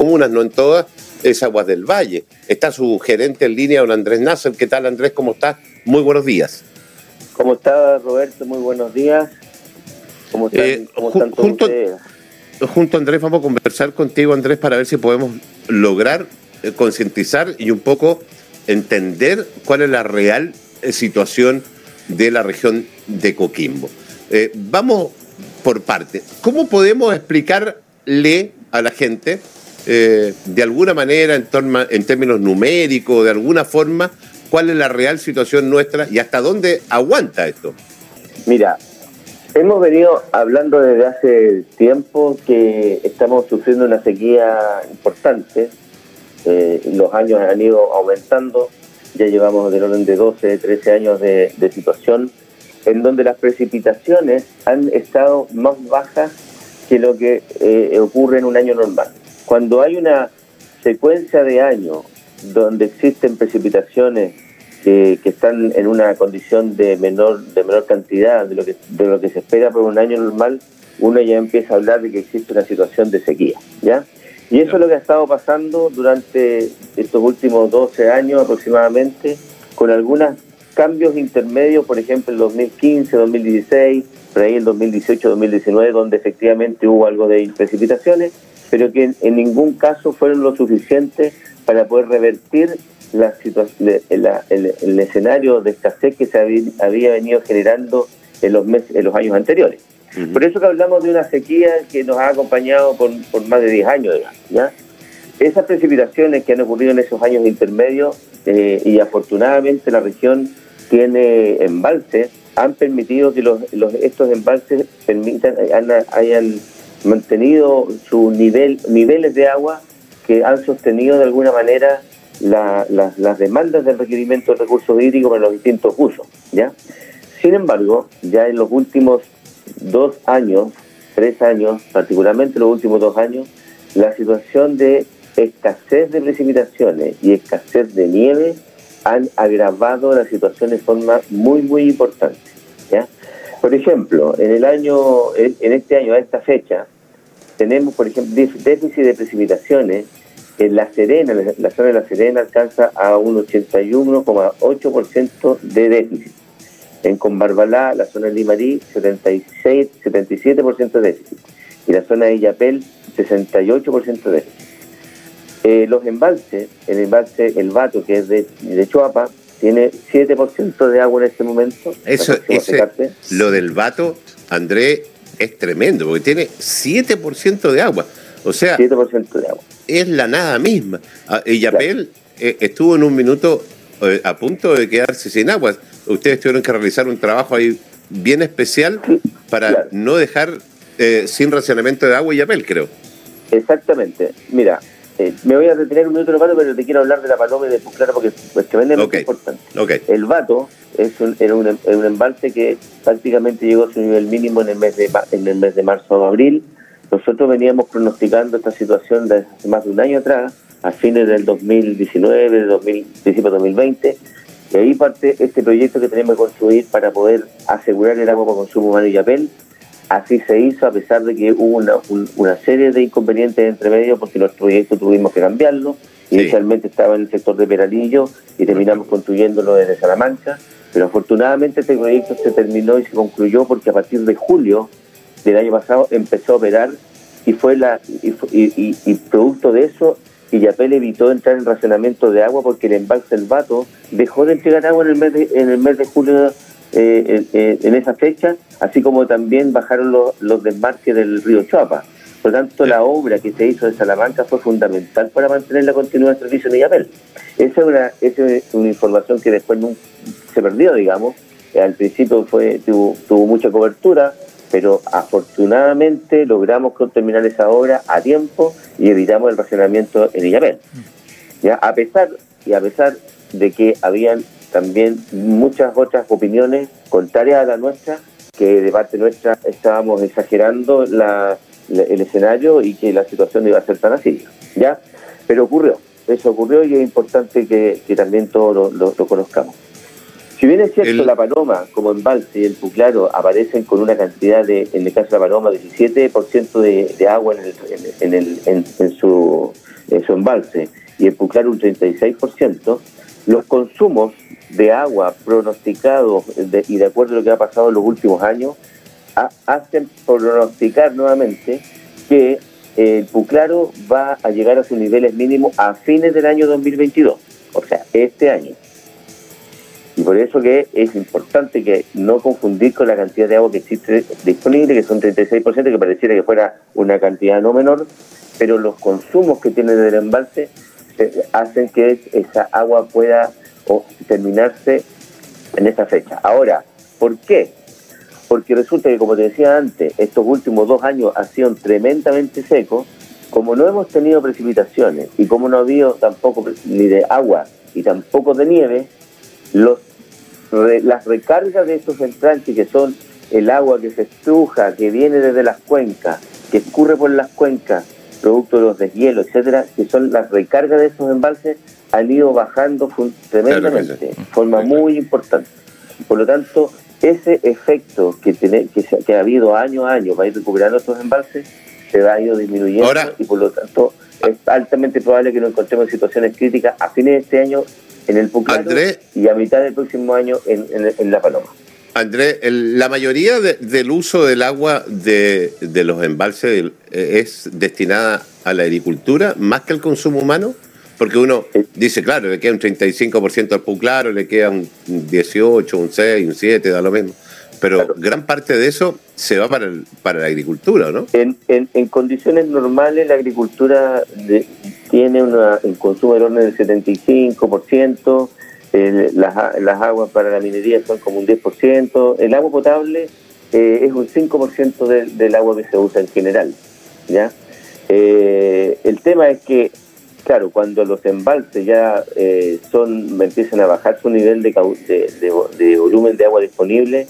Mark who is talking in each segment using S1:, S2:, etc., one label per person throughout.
S1: comunas, no en todas, es Aguas del Valle. Está su gerente en línea, don Andrés Nasser. ¿Qué tal, Andrés? ¿Cómo está? Muy buenos días.
S2: ¿Cómo está, Roberto? Muy buenos días.
S1: ¿Cómo están, eh, junto, junto, Andrés, vamos a conversar contigo, Andrés, para ver si podemos lograr eh, concientizar y un poco entender cuál es la real eh, situación de la región de Coquimbo. vamos por parte. ¿Cómo podemos explicarle a la gente, de alguna manera, en, en términos numéricos, de alguna forma, cuál es la real situación nuestra y hasta dónde aguanta esto?
S2: Mira, Hemos venido hablando desde hace tiempo que estamos sufriendo una sequía importante. Eh, los años han ido aumentando. Ya llevamos del orden de 12, 13 años de, situación en donde las precipitaciones han estado más bajas que lo que eh, ocurre en un año normal. Cuando hay una secuencia de años donde existen precipitaciones que, están en una condición de menor de menor cantidad de lo que de lo que se espera por un año normal, uno ya empieza a hablar de que existe una situación de sequía, ¿ya? Y eso es lo que ha estado pasando durante estos últimos 12 años aproximadamente, con algunos cambios intermedios, por ejemplo, el 2015, 2016, por ahí el 2018, 2019, donde efectivamente hubo algo de precipitaciones, pero que en ningún caso fueron lo suficiente para poder revertir la el, el, escenario de escasez que se había, venido generando en los meses, en los años anteriores. Por eso que hablamos de una sequía que nos ha acompañado por, por más de 10 años, ¿ya? Esas precipitaciones que han ocurrido en esos años intermedios eh, y afortunadamente la región tiene embalses, han permitido que los, los estos embalses permitan, hayan mantenido su nivel, niveles de agua que han sostenido de alguna manera las demandas del requerimiento de recursos hídricos para los distintos usos. ¿ya? Sin embargo, ya en los últimos dos años, tres años, particularmente los últimos dos años, la situación de escasez de precipitaciones y escasez de nieve han agravado la situación de forma muy, muy importante. Por ejemplo, en el año, en este año, a esta fecha, tenemos, por ejemplo, déficit de precipitaciones en La Serena, la zona de La Serena alcanza a un 81,8% de déficit. En Combarbalá, la zona de Limarí, 76, 77% de déficit. Y la zona de Illapel, 68% de déficit. Eh, los embalses, el embalse El Vato, que es de, de Chuapa, tiene 7% de agua en este momento.
S1: Eso, lo del Vato, André, es tremendo, porque tiene 7% de agua. O sea, 7% de agua es la nada misma. Ah, y Yapel eh, estuvo en un minuto eh, a punto de quedarse sin agua. Ustedes tuvieron que realizar un trabajo ahí bien especial para no dejar eh, sin racionamiento de agua y Yapel, creo.
S2: Exactamente. Mira, me voy a detener un minuto, vato, pero te quiero hablar de la paloma y de Puclara porque es tremendamente importante. El vato es un, era un, un, embalse que prácticamente llegó a su nivel mínimo en el mes de, en el mes de marzo o abril nosotros veníamos pronosticando esta situación desde hace más de un año atrás, a fines del 2019, 2000, principio de 2020, y ahí parte este proyecto que tenemos que construir para poder asegurar el agua para consumo humano y apel. Así se hizo, a pesar de que hubo una, una serie de inconvenientes entre medio, porque nuestro proyecto tuvimos que cambiarlo. Inicialmente estaba en el sector de Peralillo y terminamos construyéndolo desde Salamanca, pero afortunadamente este proyecto se terminó y se concluyó porque a partir de julio del año pasado empezó a operar y fue la y, y, producto de eso Illapel evitó entrar en racionamiento de agua porque el embalse del Vato dejó de entregar agua en el mes de, en el mes de julio eh, en esa fecha, así como también bajaron los, desmarques del río Chuapa. Por tanto, la obra que se hizo de Salamanca fue fundamental para mantener la continuidad del servicio en Illapel. Esa es una, esa es una información que después no, se perdió, digamos. Al principio fue tuvo, tuvo mucha cobertura, pero afortunadamente logramos terminar esa obra a tiempo y evitamos el racionamiento en Illapel. ¿Ya? A pesar y a pesar de que habían también muchas otras opiniones contrarias a la nuestra, que de parte nuestra estábamos exagerando el escenario y que la situación iba a ser tan así. ¿ya? Pero ocurrió, eso ocurrió y es importante que, también todos lo conozcamos. Si bien es cierto, la paloma como embalse y el puclaro aparecen con una cantidad de, en el caso de la paloma, 17% de, de agua en, el, en, en, en, su, en su embalse y el puclaro un 36%, los consumos de agua pronosticados y de acuerdo a lo que ha pasado en los últimos años, hacen pronosticar nuevamente que el Puclaro va a llegar a sus niveles mínimos a fines del año 2022, o sea, este año. Y por eso que es importante que no confundir con la cantidad de agua que existe disponible, que son 36%, que pareciera que fuera una cantidad no menor, pero los consumos que tiene del embalse eh, hacen que esa agua pueda terminarse en esa fecha. Ahora, ¿por qué? Porque resulta que, como te decía antes, estos últimos dos años han sido tremendamente secos, como no hemos tenido precipitaciones y como no ha habido tampoco ni de agua y tampoco de nieve, las recargas de estos entranques, que son el agua que se estruja, que viene desde las cuencas, que escurre por las cuencas, producto de los deshielos, etcétera, que son las recargas de estos embalses, han ido bajando tremendamente, de forma muy importante. Por lo tanto, ese efecto que, tiene, que, que, ha habido año a año para ir recuperando estos embalses se va a ir disminuyendo y por lo tanto es altamente probable que nos encontremos en situaciones críticas a fines de este año en el Puclaro y a mitad del próximo año en, en, La Paloma.
S1: Andrés, la mayoría del uso del agua de, de los embalses eh, es destinada a la agricultura más que al consumo humano. Porque uno dice, claro, le queda un 35% al Puclaro, le queda un 18, un 6, un 7, da lo mismo. Pero gran parte de eso se va para, para la agricultura, ¿no?
S2: En, en, condiciones normales la agricultura tiene una, un consumo del orden del 75%, las, las aguas para la minería son como un 10%, el agua potable eh, es un 5% del, del agua que se usa en general, ¿ya? Eh, el tema es que Claro, cuando los embalses ya eh, son empiezan a bajar su nivel de, de, volumen de agua disponible,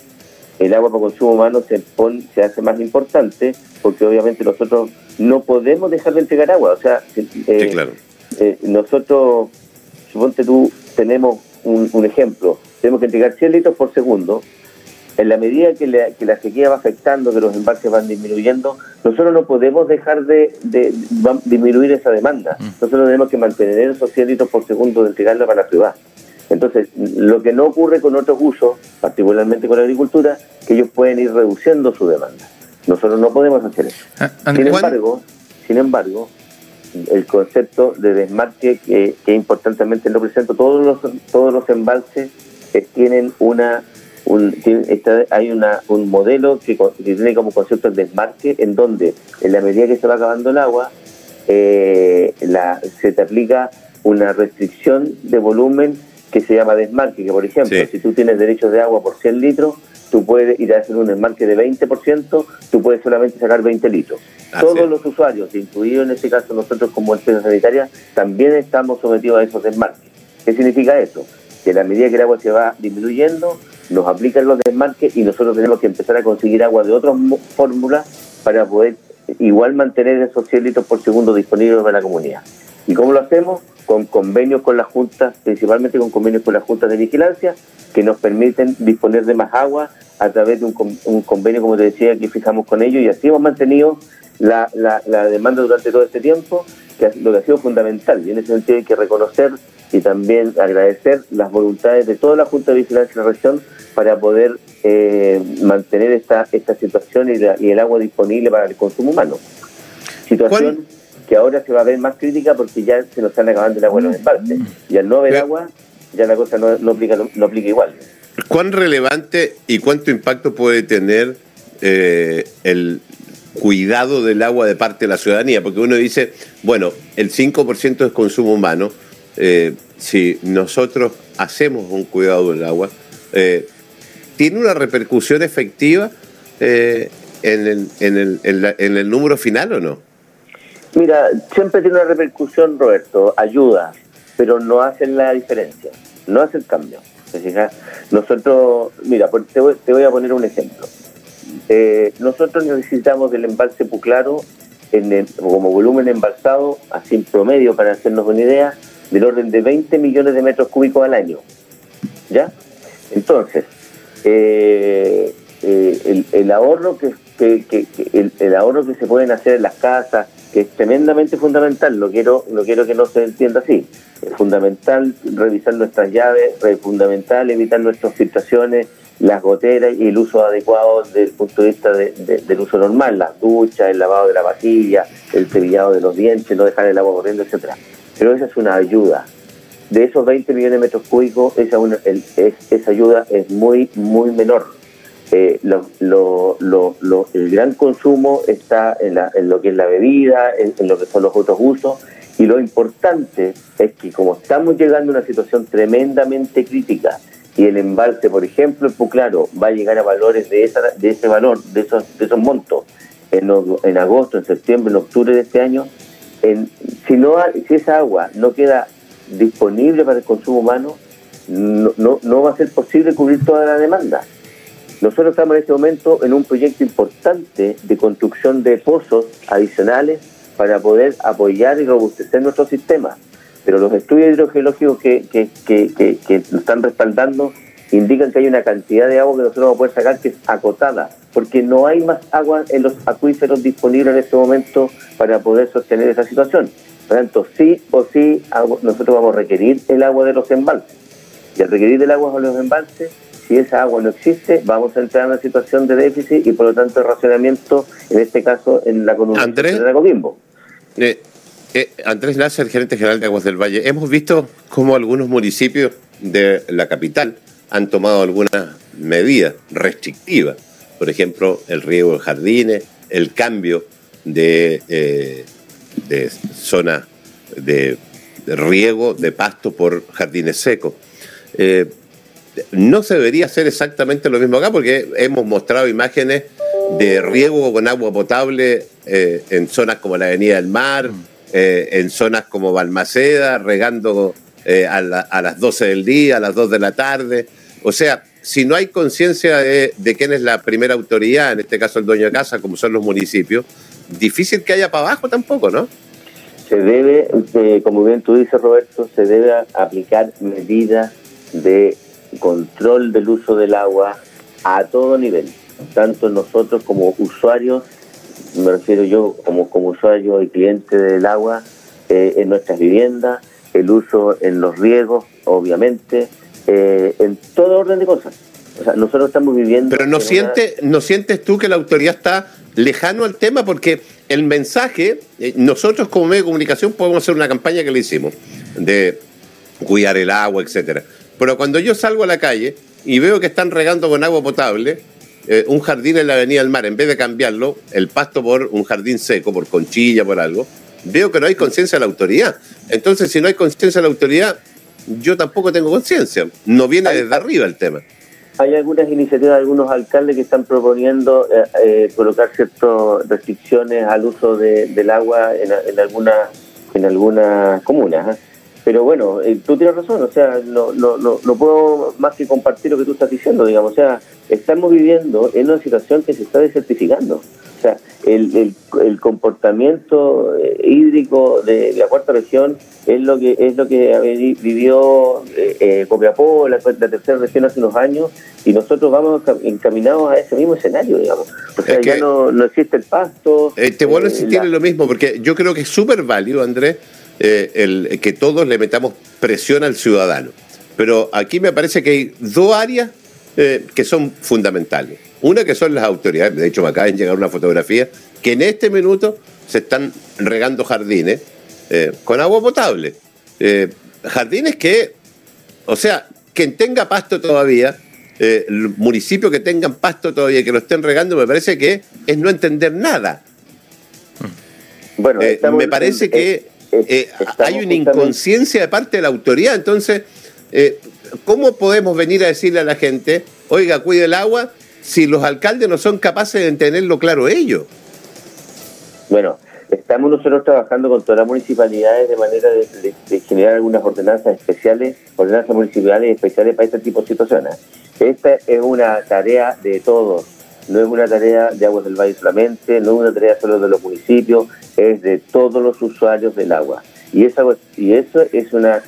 S2: el agua para consumo humano se, pone, se hace más importante porque obviamente nosotros no podemos dejar de entregar agua. O sea, eh, claro. eh, nosotros, suponte tú, tenemos un, un ejemplo, tenemos que entregar 100 litros por segundo en la medida que, la sequía va afectando, que los embalses van disminuyendo, nosotros no podemos dejar de, disminuir esa demanda. Mm. Nosotros tenemos que mantener esos 100 litros por segundo de entregarla para la ciudad. Entonces, lo que no ocurre con otros usos, particularmente con la agricultura, que ellos pueden ir reduciendo su demanda. Nosotros no podemos hacer eso. Ah, sin embargo, sin embargo, el concepto de desmarque que, que importantemente lo presento, todos los, todos los embalses eh, tienen una un, hay una, un modelo que, tiene como concepto el desmarque, en donde en la medida que se va acabando el agua, eh, la, se te aplica una restricción de volumen que se llama desmarque, que por ejemplo, si tú tienes derechos de agua por 100 litros, tú puedes ir a hacer un desmarque de 20%, tú puedes solamente sacar 20 litros. Todos los usuarios, incluidos en este caso nosotros como empresa sanitaria, también estamos sometidos a esos desmarques. ¿Qué significa eso? Que la medida que el agua se va disminuyendo, nos aplican los desmarques y nosotros tenemos que empezar a conseguir agua de otras fórmulas para poder igual mantener esos 100 litros por segundo disponibles para la comunidad. ¿Y cómo lo hacemos? Con convenios con las juntas, principalmente con convenios con las juntas de vigilancia, que nos permiten disponer de más agua a través de un, convenio, como te decía, que fijamos con ellos y así hemos mantenido la, la demanda durante todo este tiempo, que lo que ha sido fundamental. Y en ese sentido hay que reconocer y también agradecer las voluntades de toda la Junta de Vigilancia de la región para poder eh, mantener esta, esta situación y, el agua disponible para el consumo humano. Situación que ahora se va a ver más crítica porque ya se nos están acabando el agua en los embalses. Y al no haber agua, ya la cosa no, no, aplica, no, aplica igual.
S1: ¿Cuán relevante y cuánto impacto puede tener eh, el cuidado del agua de parte de la ciudadanía? Porque uno dice, bueno, el 5% es consumo humano, eh, si nosotros hacemos un cuidado del agua, eh, ¿tiene una repercusión efectiva eh, en, el, el, el número final o no?
S2: Mira, siempre tiene una repercusión, Roberto, ayuda, pero no hacen la diferencia, no hace el cambio. Nosotros, mira, te voy, te voy, a poner un ejemplo. nosotros necesitamos del embalse Puclaro en como volumen embalsado, así en promedio, para hacernos una idea, del orden de 20 millones de metros cúbicos al año. ¿Ya? Entonces, eh, eh, el, ahorro que, el, ahorro que se pueden hacer en las casas, que es tremendamente fundamental, lo quiero, lo quiero que no se entienda así. Es fundamental revisar nuestras llaves, es fundamental evitar nuestras filtraciones, las goteras y el uso adecuado desde el punto de vista del uso normal, las duchas, el lavado de la vajilla, el cepillado de los dientes, no dejar el agua corriendo, etcétera. Pero esa es una ayuda. De esos 20 millones de metros cúbicos, esa, esa ayuda es muy, muy menor. Eh, el gran consumo está en, lo que es la bebida, en, lo que son los otros usos, y lo importante es que como estamos llegando a una situación tremendamente crítica, y el embalse, por ejemplo, pues claro, va a llegar a valores de, esa, de ese valor, de esos, de esos montos, en, en agosto, en septiembre, en octubre de este año, en, si, no si esa agua no queda disponible para el consumo humano, no, no, va a ser posible cubrir toda la demanda. Nosotros estamos en este momento en un proyecto importante de construcción de pozos adicionales para poder apoyar y robustecer nuestro sistema pero los estudios hidrogeológicos que, que, que, que, lo están respaldando indican que hay una cantidad de agua que nosotros vamos a poder sacar que es acotada, porque no hay más agua en los acuíferos disponibles en este momento para poder sostener esa situación. Por tanto, sí o sí nosotros vamos a requerir el agua de los embalses. Y al requerir el agua de los embalses, si esa agua no existe, vamos a entrar en una situación de déficit y por lo tanto racionamiento, en este caso en la columna
S1: de Coquimbo. Eh, eh, Andrés Láser, gerente general de Aguas del Valle, hemos visto cómo algunos municipios de la capital han tomado algunas medidas restrictivas. Por ejemplo, el riego de jardines, el cambio de, eh, de zona de, riego de pasto por jardines secos. Eh, no se debería hacer exactamente lo mismo acá porque hemos mostrado imágenes de riego con agua potable en zonas como la Avenida del Mar, mm. Eh, en zonas como Balmaceda, regando eh, a, las 12 del día, a las 2 de la tarde. O sea, si no hay conciencia de, quién es la primera autoridad, en este caso el dueño de casa, como son los municipios, difícil que haya para abajo tampoco, ¿no?
S2: Se debe, eh, como bien tú dices Roberto, se debe aplicar medidas de control del uso del agua a todo nivel, tanto nosotros como usuarios me refiero yo como, como usuario y cliente del agua, eh, en nuestras viviendas, el uso en los riegos, obviamente, eh, en todo orden de cosas. O sea, nosotros estamos viviendo...
S1: Pero no, siente, ¿no sientes tú que la autoridad está lejano al tema? Porque el mensaje, eh, nosotros como medio de comunicación podemos hacer una campaña que le hicimos de cuidar el agua, etcétera. Pero cuando yo salgo a la calle y veo que están regando con agua potable, eh, un jardín en la Avenida del Mar, en vez de cambiarlo, el pasto por un jardín seco, por conchilla, por algo, veo que no hay conciencia de la autoridad. Entonces, si no hay conciencia de la autoridad, yo tampoco tengo conciencia. No viene desde arriba el tema.
S2: Hay algunas iniciativas de algunos alcaldes que están proponiendo eh, eh, colocar ciertas restricciones al uso del agua en, en algunas en algunas comunas. Pero bueno, tú tienes razón, o sea, no, no, no, no puedo más que compartir lo que tú estás diciendo, digamos, o sea, estamos viviendo en una situación que se está desertificando. O sea, el, el, comportamiento eh, hídrico de la cuarta región es lo que es lo que vivió eh, eh Copiapó, la, tercera región hace unos años, y nosotros vamos encaminados a ese mismo escenario, digamos. O sea, ya no, no existe el pasto.
S1: Eh, te vuelvo a insistir en lo mismo, porque yo creo que es súper válido, Andrés, el, que todos le metamos presión al ciudadano. Pero aquí me parece que hay dos áreas eh, que son fundamentales. Una que son las autoridades, de hecho me acaba de llegar una fotografía, que en este minuto se están regando jardines eh, con agua potable. Eh, jardines que, o sea, quien tenga pasto todavía, municipios que tengan pasto todavía que lo estén regando, me parece que es no entender nada. Bueno, me parece que hay una inconsciencia de parte de la autoridad, entonces ¿cómo podemos venir a decirle a la gente, oiga, cuide el agua, si los alcaldes no son capaces de tenerlo claro ellos?
S2: Bueno, estamos nosotros trabajando con todas las municipalidades de manera de, generar algunas ordenanzas especiales, ordenanzas municipales especiales para este tipo de situaciones. Esta es una tarea de todos, no es una tarea de Aguas del Valle solamente, no es una tarea solo de los municipios, es de todos los usuarios del agua. Y, esa, y eso es una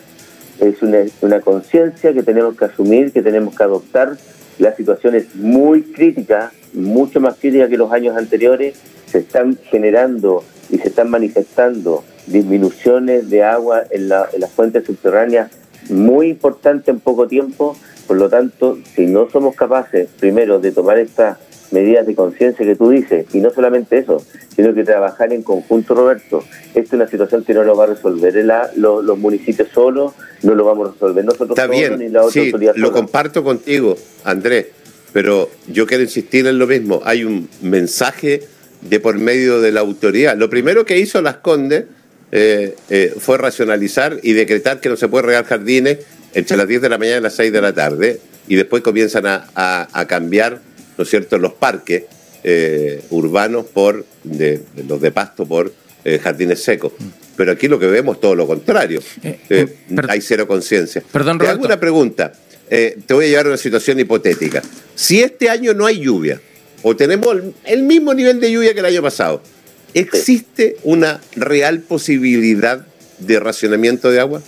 S2: es una, una conciencia que tenemos que asumir, que tenemos que adoptar. La situación es muy crítica, mucho más crítica que los años anteriores. Se están generando y se están manifestando disminuciones de agua en, la, en las fuentes subterráneas muy importantes en poco tiempo. Por lo tanto, si no somos capaces, primero, de tomar estas medidas de conciencia que tú dices, y no solamente eso, sino que trabajar en conjunto, Roberto. Esta es una situación que no lo va a resolver los municipios solos, no lo vamos a resolver nosotros
S1: Está bien, ni la otra sí, Lo comparto contigo, Andrés, pero yo quiero insistir en lo mismo. Hay un mensaje de por medio de la autoridad. Lo primero que hizo Las Condes eh, eh, fue racionalizar y decretar que no se puede regar jardines entre las 10 de la mañana y las 6 de la tarde, y después comienzan a cambiar ¿no es cierto?, los parques eh, urbanos por de, los de pasto por eh, jardines secos. Pero aquí lo que vemos es todo lo contrario. Eh, hay cero conciencia.
S3: Perdón,
S1: Te hago una pregunta. te voy a llevar a una situación hipotética. Si este año no hay lluvia, o tenemos el mismo nivel de lluvia que el año pasado, ¿existe una real posibilidad de racionamiento de agua?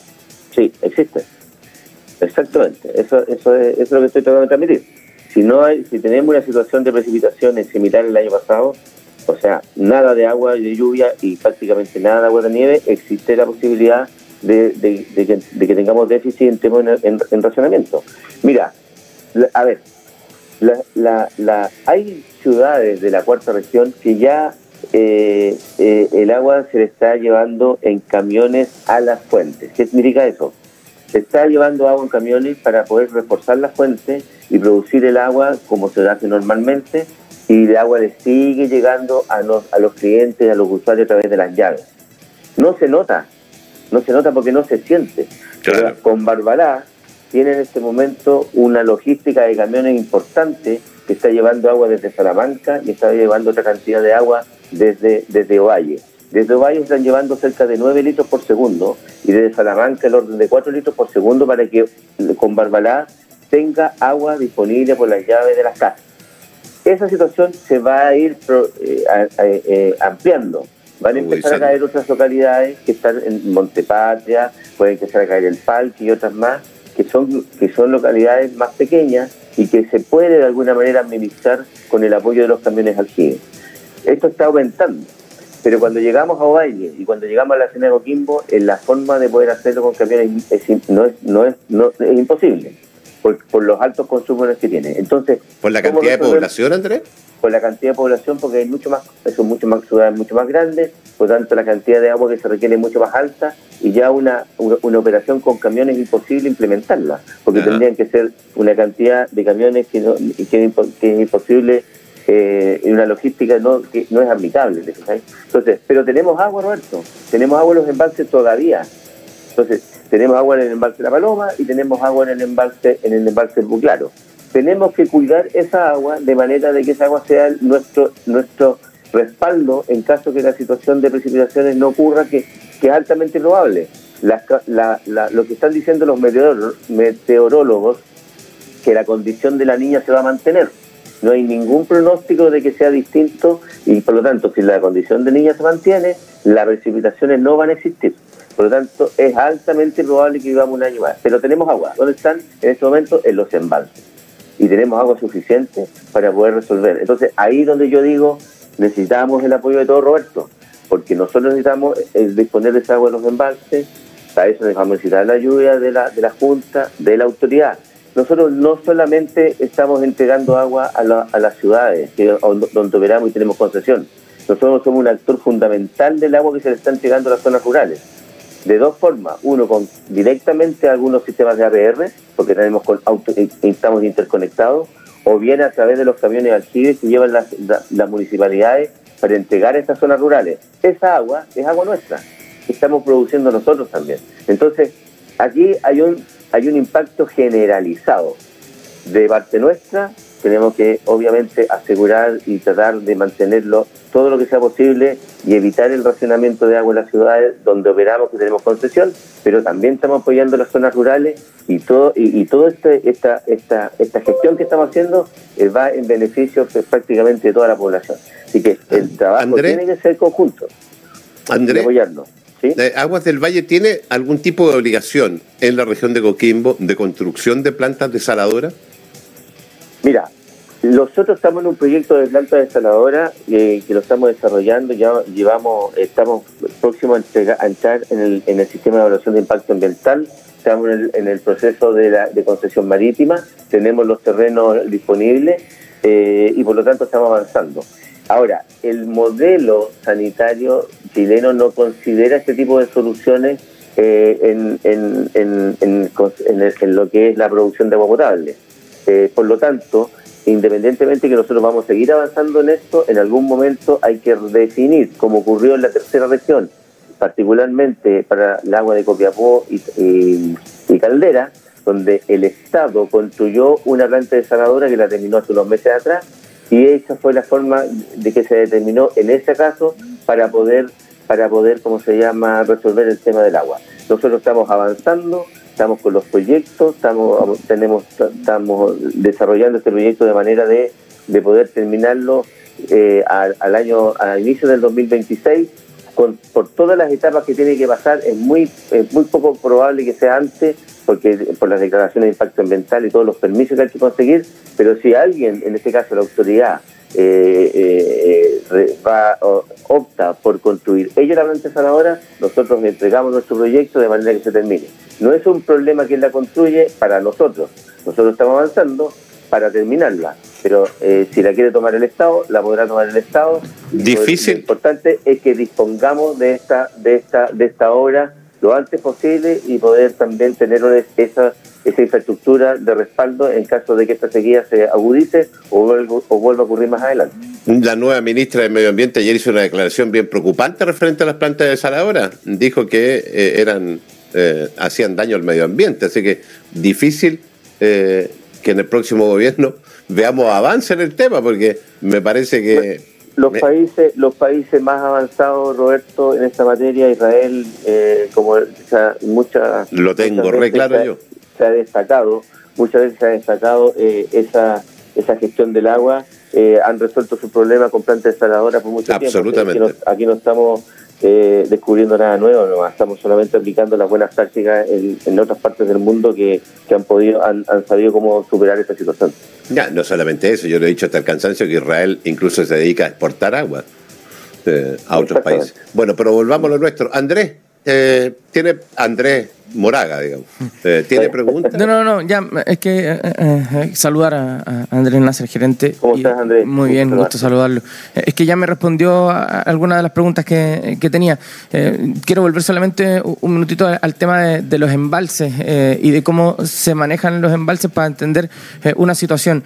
S2: Sí, existe. Exactamente. Eso, eso, es, eso es lo que estoy tratando de transmitir. Si no hay, si tenemos una situación de precipitaciones similar al año pasado, o sea, nada de agua de lluvia y prácticamente nada de agua de nieve, existe la posibilidad de, que, tengamos déficit en, en, racionamiento. Mira, a ver, hay ciudades de la cuarta región que ya eh, eh, el agua se le está llevando en camiones a las fuentes. ¿Qué significa eso? Se está llevando agua en camiones para poder reforzar las fuentes y producir el agua como se hace normalmente y el agua le sigue llegando a los, a los clientes, a los usuarios a través de las llaves. No se nota, no se nota porque no se siente. con Barbalá tiene en este momento una logística de camiones importante que está llevando agua desde Salamanca y está llevando otra cantidad de agua desde, desde Ovalle. Desde Ovalle están llevando cerca de 9 litros por segundo y desde Salamanca el orden de 4 litros por segundo para que con Barbalá tenga agua disponible por las llaves de las casas. Esa situación se va a ir eh, eh, ampliando. Van a empezar a caer otras localidades que están en Montepatria, pueden empezar a caer el Palque y otras más, que son, que son localidades más pequeñas y que se puede de alguna manera administrar con el apoyo de los camiones aljibes. Esto está aumentando. Pero cuando llegamos a Ovalle y cuando llegamos a la cena de Coquimbo, en la forma de poder hacerlo con camiones no, es, no, es, no es imposible por, los altos consumos que tiene. Entonces,
S1: ¿Por la cantidad de población, Andrés?
S2: Por la cantidad de población, porque hay mucho más, son mucho más ciudades mucho más grandes, por tanto la cantidad de agua que se requiere es mucho más alta y ya una, una, operación con camiones es imposible implementarla, porque tendrían que ser una cantidad de camiones que, no, que, es imposible eh, una logística no, que no es admisible. Entonces, pero tenemos agua, Roberto, tenemos agua en los embalses todavía. Entonces, tenemos agua en el embalse de la Paloma y tenemos agua en el embalse en el embalse Buclaro. Tenemos que cuidar esa agua de manera de que esa agua sea nuestro nuestro respaldo en caso que la situación de precipitaciones no ocurra, que, que es altamente probable. lo que están diciendo los meteorólogos, que la condición de la niña se va a mantener. No hay ningún pronóstico de que sea distinto y por lo tanto, si la condición de niña se mantiene, las precipitaciones no van a existir. Por lo tanto, es altamente probable que vivamos un año más. Pero tenemos agua. ¿Dónde están? En este momento, en los embalses. Y tenemos agua suficiente para poder resolver. Entonces, ahí donde yo digo, necesitamos el apoyo de todo Roberto. Porque nosotros necesitamos eh, disponer de esa agua en los embalses. Para eso necesitar la ayuda de la, de la Junta, de la autoridad. Nosotros no solamente estamos entregando agua a, a las ciudades, que, donde veramos y tenemos concesión. Nosotros somos un actor fundamental del agua que se le está entregando a las zonas rurales de dos formas. Uno, con directamente algunos sistemas de APR, porque tenemos con eh, estamos interconectados, o bien a través de los camiones aljibes que llevan las, las municipalidades para entregar estas zonas rurales. Esa agua es agua nuestra, que estamos produciendo nosotros también. Entonces, aquí hay un, hay un impacto generalizado de parte nuestra tenemos que obviamente asegurar y tratar de mantenerlo todo lo que sea posible y evitar el racionamiento de agua en las ciudades donde operamos que tenemos concesión, pero también estamos apoyando las zonas rurales y todo y, y toda este, esta, esta, esta gestión que estamos haciendo eh, va en beneficio pues, prácticamente de toda la población. Así que el trabajo tiene que ser conjunto.
S1: Andrés, eh, Aguas del Valle tiene algún tipo de obligación en la región de Coquimbo de construcción de plantas desaladoras?
S2: Mira, nosotros estamos en un proyecto de planta desaladora eh, que lo estamos desarrollando, ya llevamos, estamos próximos a, entrar en el, en el sistema de evaluación de impacto ambiental, estamos en el, proceso de, la, de concesión marítima, tenemos los terrenos disponibles eh, y por lo tanto estamos avanzando. Ahora, el modelo sanitario chileno no considera este tipo de soluciones eh, en, en, en, en, lo que es la producción de agua potable. Eh, por lo tanto, independientemente que nosotros vamos a seguir avanzando en esto, en algún momento hay que definir, como ocurrió en la tercera región, particularmente para el agua de Copiapó y, y Caldera, donde el Estado construyó una planta desaladora que la terminó hace unos meses atrás y esa fue la forma de que se determinó en ese caso para poder para poder cómo se llama resolver el tema del agua. Nosotros estamos avanzando estamos con los proyectos estamos tenemos estamos desarrollando este proyecto de manera de, de poder terminarlo eh, al, año al inicio del 2026 con, por todas las etapas que tiene que pasar es muy es muy poco probable que sea antes porque por las declaraciones de impacto ambiental y todos los permisos que hay que conseguir, pero si alguien, en este caso la autoridad, eh, eh, va, opta por construir ella la planta sanadora, nosotros le entregamos nuestro proyecto de manera que se termine. No es un problema quien la construye para nosotros, nosotros estamos avanzando para terminarla, pero eh, si la quiere tomar el Estado, la podrá tomar el Estado.
S1: Difícil.
S2: Lo importante es que dispongamos de esta, de esta, de esta obra lo antes posible y poder también tener esa, esa infraestructura de respaldo en caso de que esta sequía se agudice o, o vuelva a ocurrir más adelante.
S1: La nueva ministra de Medio Ambiente ayer hizo una declaración bien preocupante referente a las plantas de desaladora. Dijo que eh, eran eh, hacían daño al medio ambiente, así que difícil eh, que en el próximo gobierno veamos avance en el tema, porque me parece que
S2: los países los países más avanzados Roberto en esta materia Israel eh, como muchas
S1: lo tengo re claro yo.
S2: se ha destacado muchas veces se ha destacado esa esa gestión del agua eh, han resuelto su problema con plantas instaladoras por mucho
S1: tiempo absolutamente
S2: aquí no, aquí no estamos eh, descubriendo nada nuevo, no, estamos solamente aplicando las buenas prácticas en, otras partes del mundo que, han podido, han, sabido cómo superar esta situación.
S1: Ya, no solamente eso, yo lo he dicho hasta el cansancio que Israel incluso se dedica a exportar agua eh, a otros países. Bueno, pero volvamos a lo nuestro. Andrés, eh, tiene Andrés Moraga, digamos. Eh, ¿Tiene preguntas?
S3: No, no, no, ya, es que eh, eh, saludar a, Andrés Nasser, gerente.
S2: ¿Cómo estás, Andrés?
S3: Muy bien, gusto saludarlo. Es que ya me respondió a algunas de las preguntas que, que tenía. quiero volver solamente un minutito al, tema de, los embalses y de cómo se manejan los embalses para entender una situación.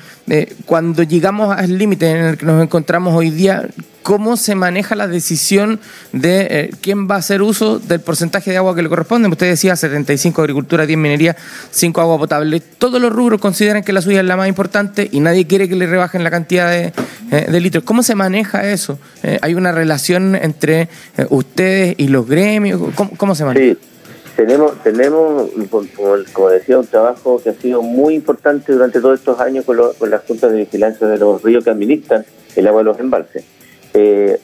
S3: cuando llegamos al límite en el que nos encontramos hoy día, cómo se maneja la decisión de eh, quién va a hacer uso del porcentaje de agua que le corresponde. Usted decía 75 agricultura, 10 minería, 5 agua potable. Todos los rubros consideran que la suya es la más importante y nadie quiere que le rebajen la cantidad de, eh, litros. ¿Cómo se maneja eso? Eh, ¿Hay una relación entre ustedes y los gremios? ¿Cómo, se maneja?
S2: Sí. Tenemos, tenemos como, decía, un trabajo que ha sido muy importante durante todos estos años con, con las juntas de vigilancia de los ríos que administran el agua de los embalses eh,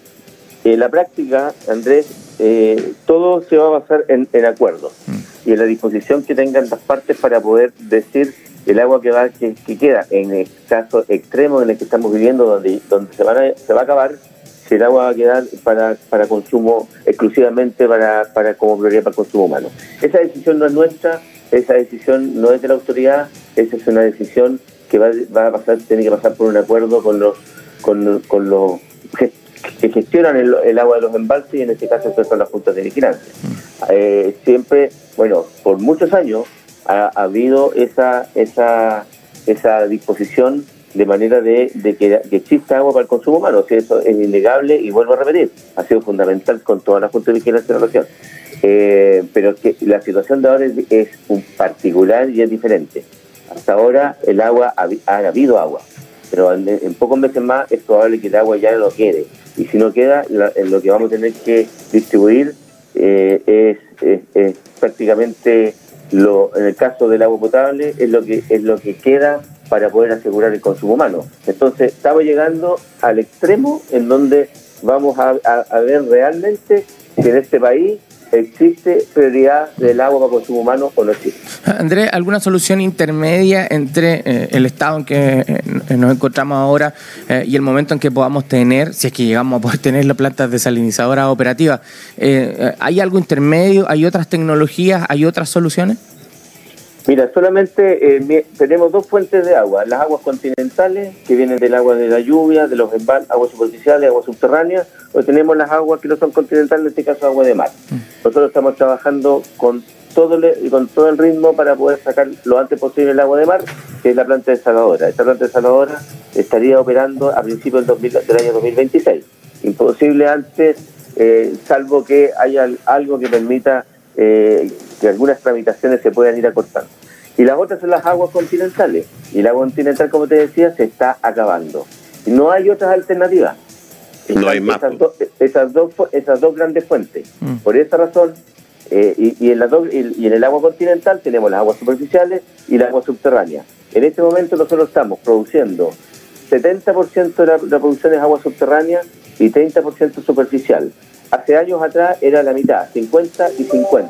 S2: en la práctica, Andrés, eh, todo se va a basar en, acuerdos mm. y en la disposición que tengan las partes para poder decir el agua que va que, queda en el caso extremo en el que estamos viviendo, donde, donde se, van se va a acabar, si el agua va a quedar para, para consumo exclusivamente para, para como prioridad para el consumo humano. Esa decisión no es nuestra, esa decisión no es de la autoridad, esa es una decisión que va, va a pasar, tiene que pasar por un acuerdo con los con, con los que gestionan el, agua de los embalses y en este caso son las juntas de vigilancia. Eh, siempre, bueno, por muchos años ha, habido esa, esa, esa disposición de manera de, que, exista agua para el consumo humano. si eso es innegable y vuelvo a repetir, ha sido fundamental con todas las juntas de vigilancia de la región. Eh, pero que la situación de ahora es, un particular y es diferente. Hasta ahora el agua ha, ha habido agua, pero en, pocos meses más es probable que el agua ya no quede. Y si no queda, lo que vamos a tener que distribuir eh, es, prácticamente, lo, en el caso del agua potable, es lo que es lo que queda para poder asegurar el consumo humano. Entonces, estamos llegando al extremo en donde vamos a, ver realmente que en este país ¿Existe prioridad del agua para consumo humano o no existe?
S3: Andrés, ¿alguna solución intermedia entre eh, el estado en que eh, nos encontramos ahora eh, y el momento en que podamos tener, si es que llegamos a poder tener la planta desalinizadora operativa? ¿Hay algo intermedio? ¿Hay otras tecnologías? ¿Hay otras soluciones?
S2: Mira, solamente eh, tenemos dos fuentes de agua, las aguas continentales, que vienen del agua de la lluvia, de los aguas superficiales, aguas subterráneas, o tenemos las aguas que no son continentales, en este caso agua de mar. Mm. Nosotros estamos trabajando con todo, el, con todo el ritmo para poder sacar lo antes posible el agua de mar, que es la planta desaladora. Esta planta desaladora estaría operando a principios del, del año 2026. Imposible antes, eh, salvo que haya algo que permita eh, que algunas tramitaciones se puedan ir acortando. Y las otras son las aguas continentales. Y el agua continental, como te decía, se está acabando. No hay otras alternativas.
S1: No hay más.
S2: Esas, dos, esas dos grandes fuentes. Mm. Por esa razón, eh, y, en la y, en el agua continental tenemos las aguas superficiales y las aguas subterráneas. En este momento nosotros estamos produciendo 70% de la, de la producción es agua subterránea y 30% superficial. Hace años atrás era la mitad, 50 y 50.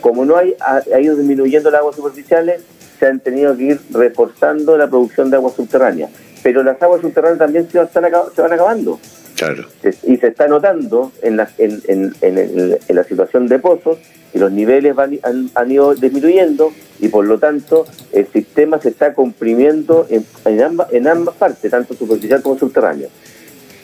S2: Como no hay, ha, ido disminuyendo las aguas superficiales, se han tenido que ir reforzando la producción de agua subterránea. Pero las aguas subterráneas también se, están, se van acabando.
S1: Claro.
S2: Y se está notando en la, en, en, en, la situación de pozos que los niveles van, han, han, ido disminuyendo y por lo tanto el sistema se está comprimiendo en, ambas, en ambas partes, tanto superficial como subterráneo.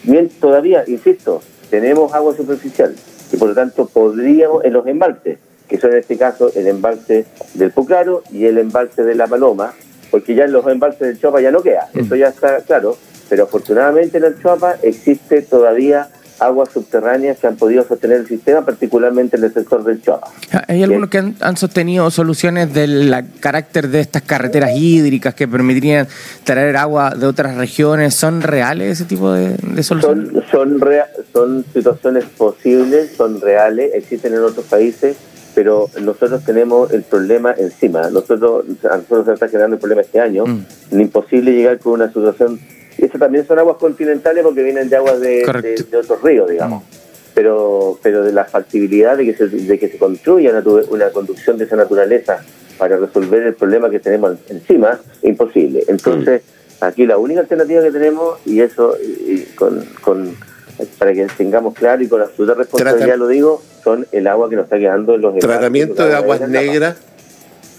S2: Bien, todavía, insisto, tenemos agua superficial y por lo tanto podríamos en los embalses, que son en este caso el embalse del Puclaro y el embalse de la Paloma, porque ya en los embalses del Chopa ya no queda, mm. eso ya está claro, pero afortunadamente en el Chopa existe todavía aguas subterráneas que han podido sostener el sistema, particularmente en el sector del Choa.
S3: Hay algunos que han, sostenido soluciones del carácter de estas carreteras hídricas que permitirían traer agua de otras regiones. ¿Son reales ese tipo de, soluciones?
S2: Son, son, son situaciones posibles, son reales, existen en otros países pero nosotros tenemos el problema encima. Nosotros, a nosotros se está generando el problema este año. Mm. Imposible llegar con una situación eso también son aguas continentales porque vienen de aguas de, otros ríos, digamos. Mm. Pero, pero de la factibilidad de que se, de que se construya una, conducción de esa naturaleza para resolver el problema que tenemos encima, imposible. Entonces, mm. aquí la única alternativa que tenemos, y eso con, con para que tengamos claro y con absoluta responsabilidad lo digo, son el agua que nos está quedando en los...
S1: Tratamiento de aguas negras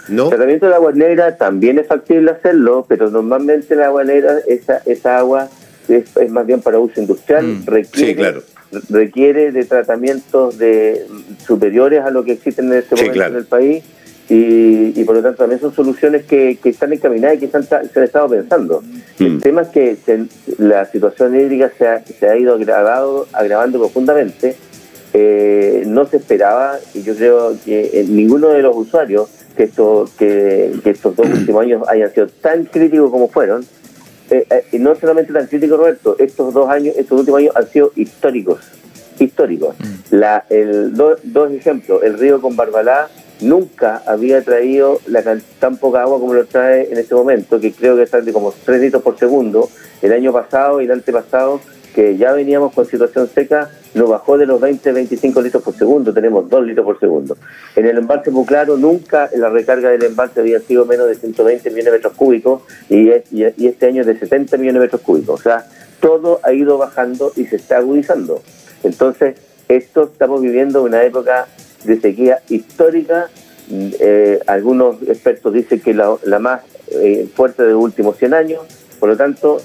S2: el tratamiento de agua negra también es factible hacerlo, pero normalmente el agua negra, esa, esa agua es, más bien para uso industrial, mm, requiere, requiere de tratamientos de superiores a lo que existen en este momento en el país y, y, por lo tanto también son soluciones que, que están encaminadas y que están, se han estado pensando. El mm. tema es que la situación hídrica se ha, se ha ido agravado, agravando profundamente. Eh, no se esperaba, y yo creo que ninguno de los usuarios que, esto, que, estos dos últimos años hayan sido tan críticos como fueron. Eh, eh, y no solamente tan críticos, Roberto, estos dos años, estos últimos años han sido históricos. Históricos. Mm. La, el, dos ejemplos, el río con Barbalá nunca había traído la, tan poca agua como lo trae en este momento, que creo que de como 3 litros por segundo. El año pasado y el antepasado, que ya veníamos con situación seca, no bajó de los 20, 25 litros por segundo, tenemos 2 litros por segundo. En el embalse Claro nunca la recarga del embalse había sido menos de 120 millones de metros cúbicos y, este año de 70 millones de metros cúbicos. O sea, todo ha ido bajando y se está agudizando. Entonces, esto estamos viviendo una época de sequía histórica. Eh, algunos expertos dicen que la, la más eh, fuerte de los últimos 100 años. Por lo tanto,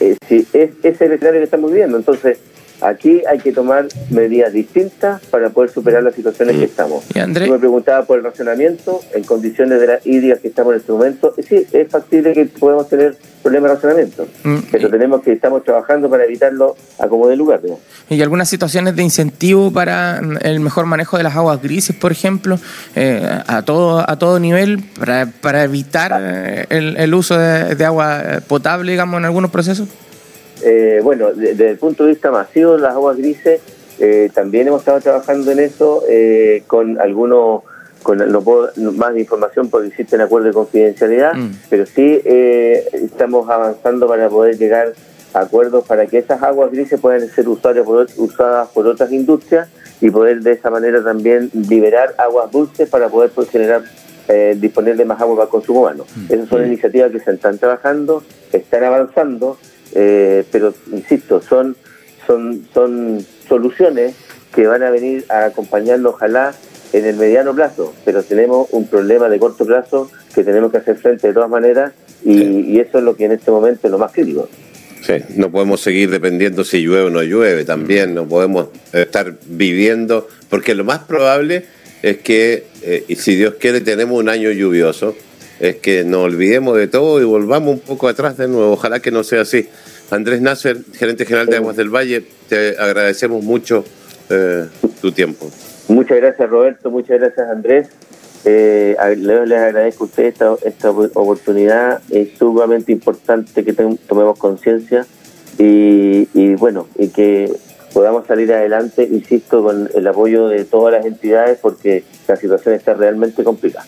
S2: eh, si es, es el escenario que estamos viviendo. Entonces, Aquí hay que tomar medidas distintas para poder superar las situaciones que estamos.
S3: ¿Y André?
S2: me preguntaba por el racionamiento en condiciones de las hídricas que estamos en este momento. Sí, es factible que podamos tener problemas de racionamiento, mm, pero tenemos que estamos trabajando para evitarlo a como de lugar.
S3: ¿Y algunas situaciones de incentivo para el mejor manejo de las aguas grises, por ejemplo, eh, a todo a todo nivel para, para evitar eh, el, el, uso de, de agua potable, digamos, en algunos procesos?
S2: Eh, bueno, desde el punto de vista masivo, las aguas grises, eh, también hemos estado trabajando en eso eh, con algunos, con no puedo más de información porque existen acuerdos de confidencialidad, mm. pero sí estamos avanzando para poder llegar a acuerdos para que esas aguas grises puedan ser usadas por, usadas por otras industrias y poder de esa manera también liberar aguas dulces para poder pues, generar eh, disponer de más agua para el consumo humano. Mm. Esas son iniciativas que se están trabajando, están avanzando, eh, pero insisto, son, son, son soluciones que van a venir a acompañarnos, ojalá, en el mediano plazo, pero tenemos un problema de corto plazo que tenemos que hacer frente de todas maneras y, eso es lo que en este momento es lo más crítico.
S1: Sí, no podemos seguir dependiendo si llueve o no llueve, también no podemos estar viviendo, porque lo más probable es que, eh, y si Dios quiere, tenemos un año lluvioso, es que nos olvidemos de todo y volvamos un poco atrás de nuevo. Ojalá que no sea así. Andrés Nasser, gerente general de Aguas del Valle, te agradecemos mucho eh, tu tiempo.
S2: Muchas gracias Roberto, muchas gracias Andrés. Eh, les agradezco a ustedes esta, esta oportunidad. Es sumamente importante que tomemos conciencia y, y bueno, y que podamos salir adelante, insisto, con el apoyo de todas las entidades porque la situación está realmente complicada.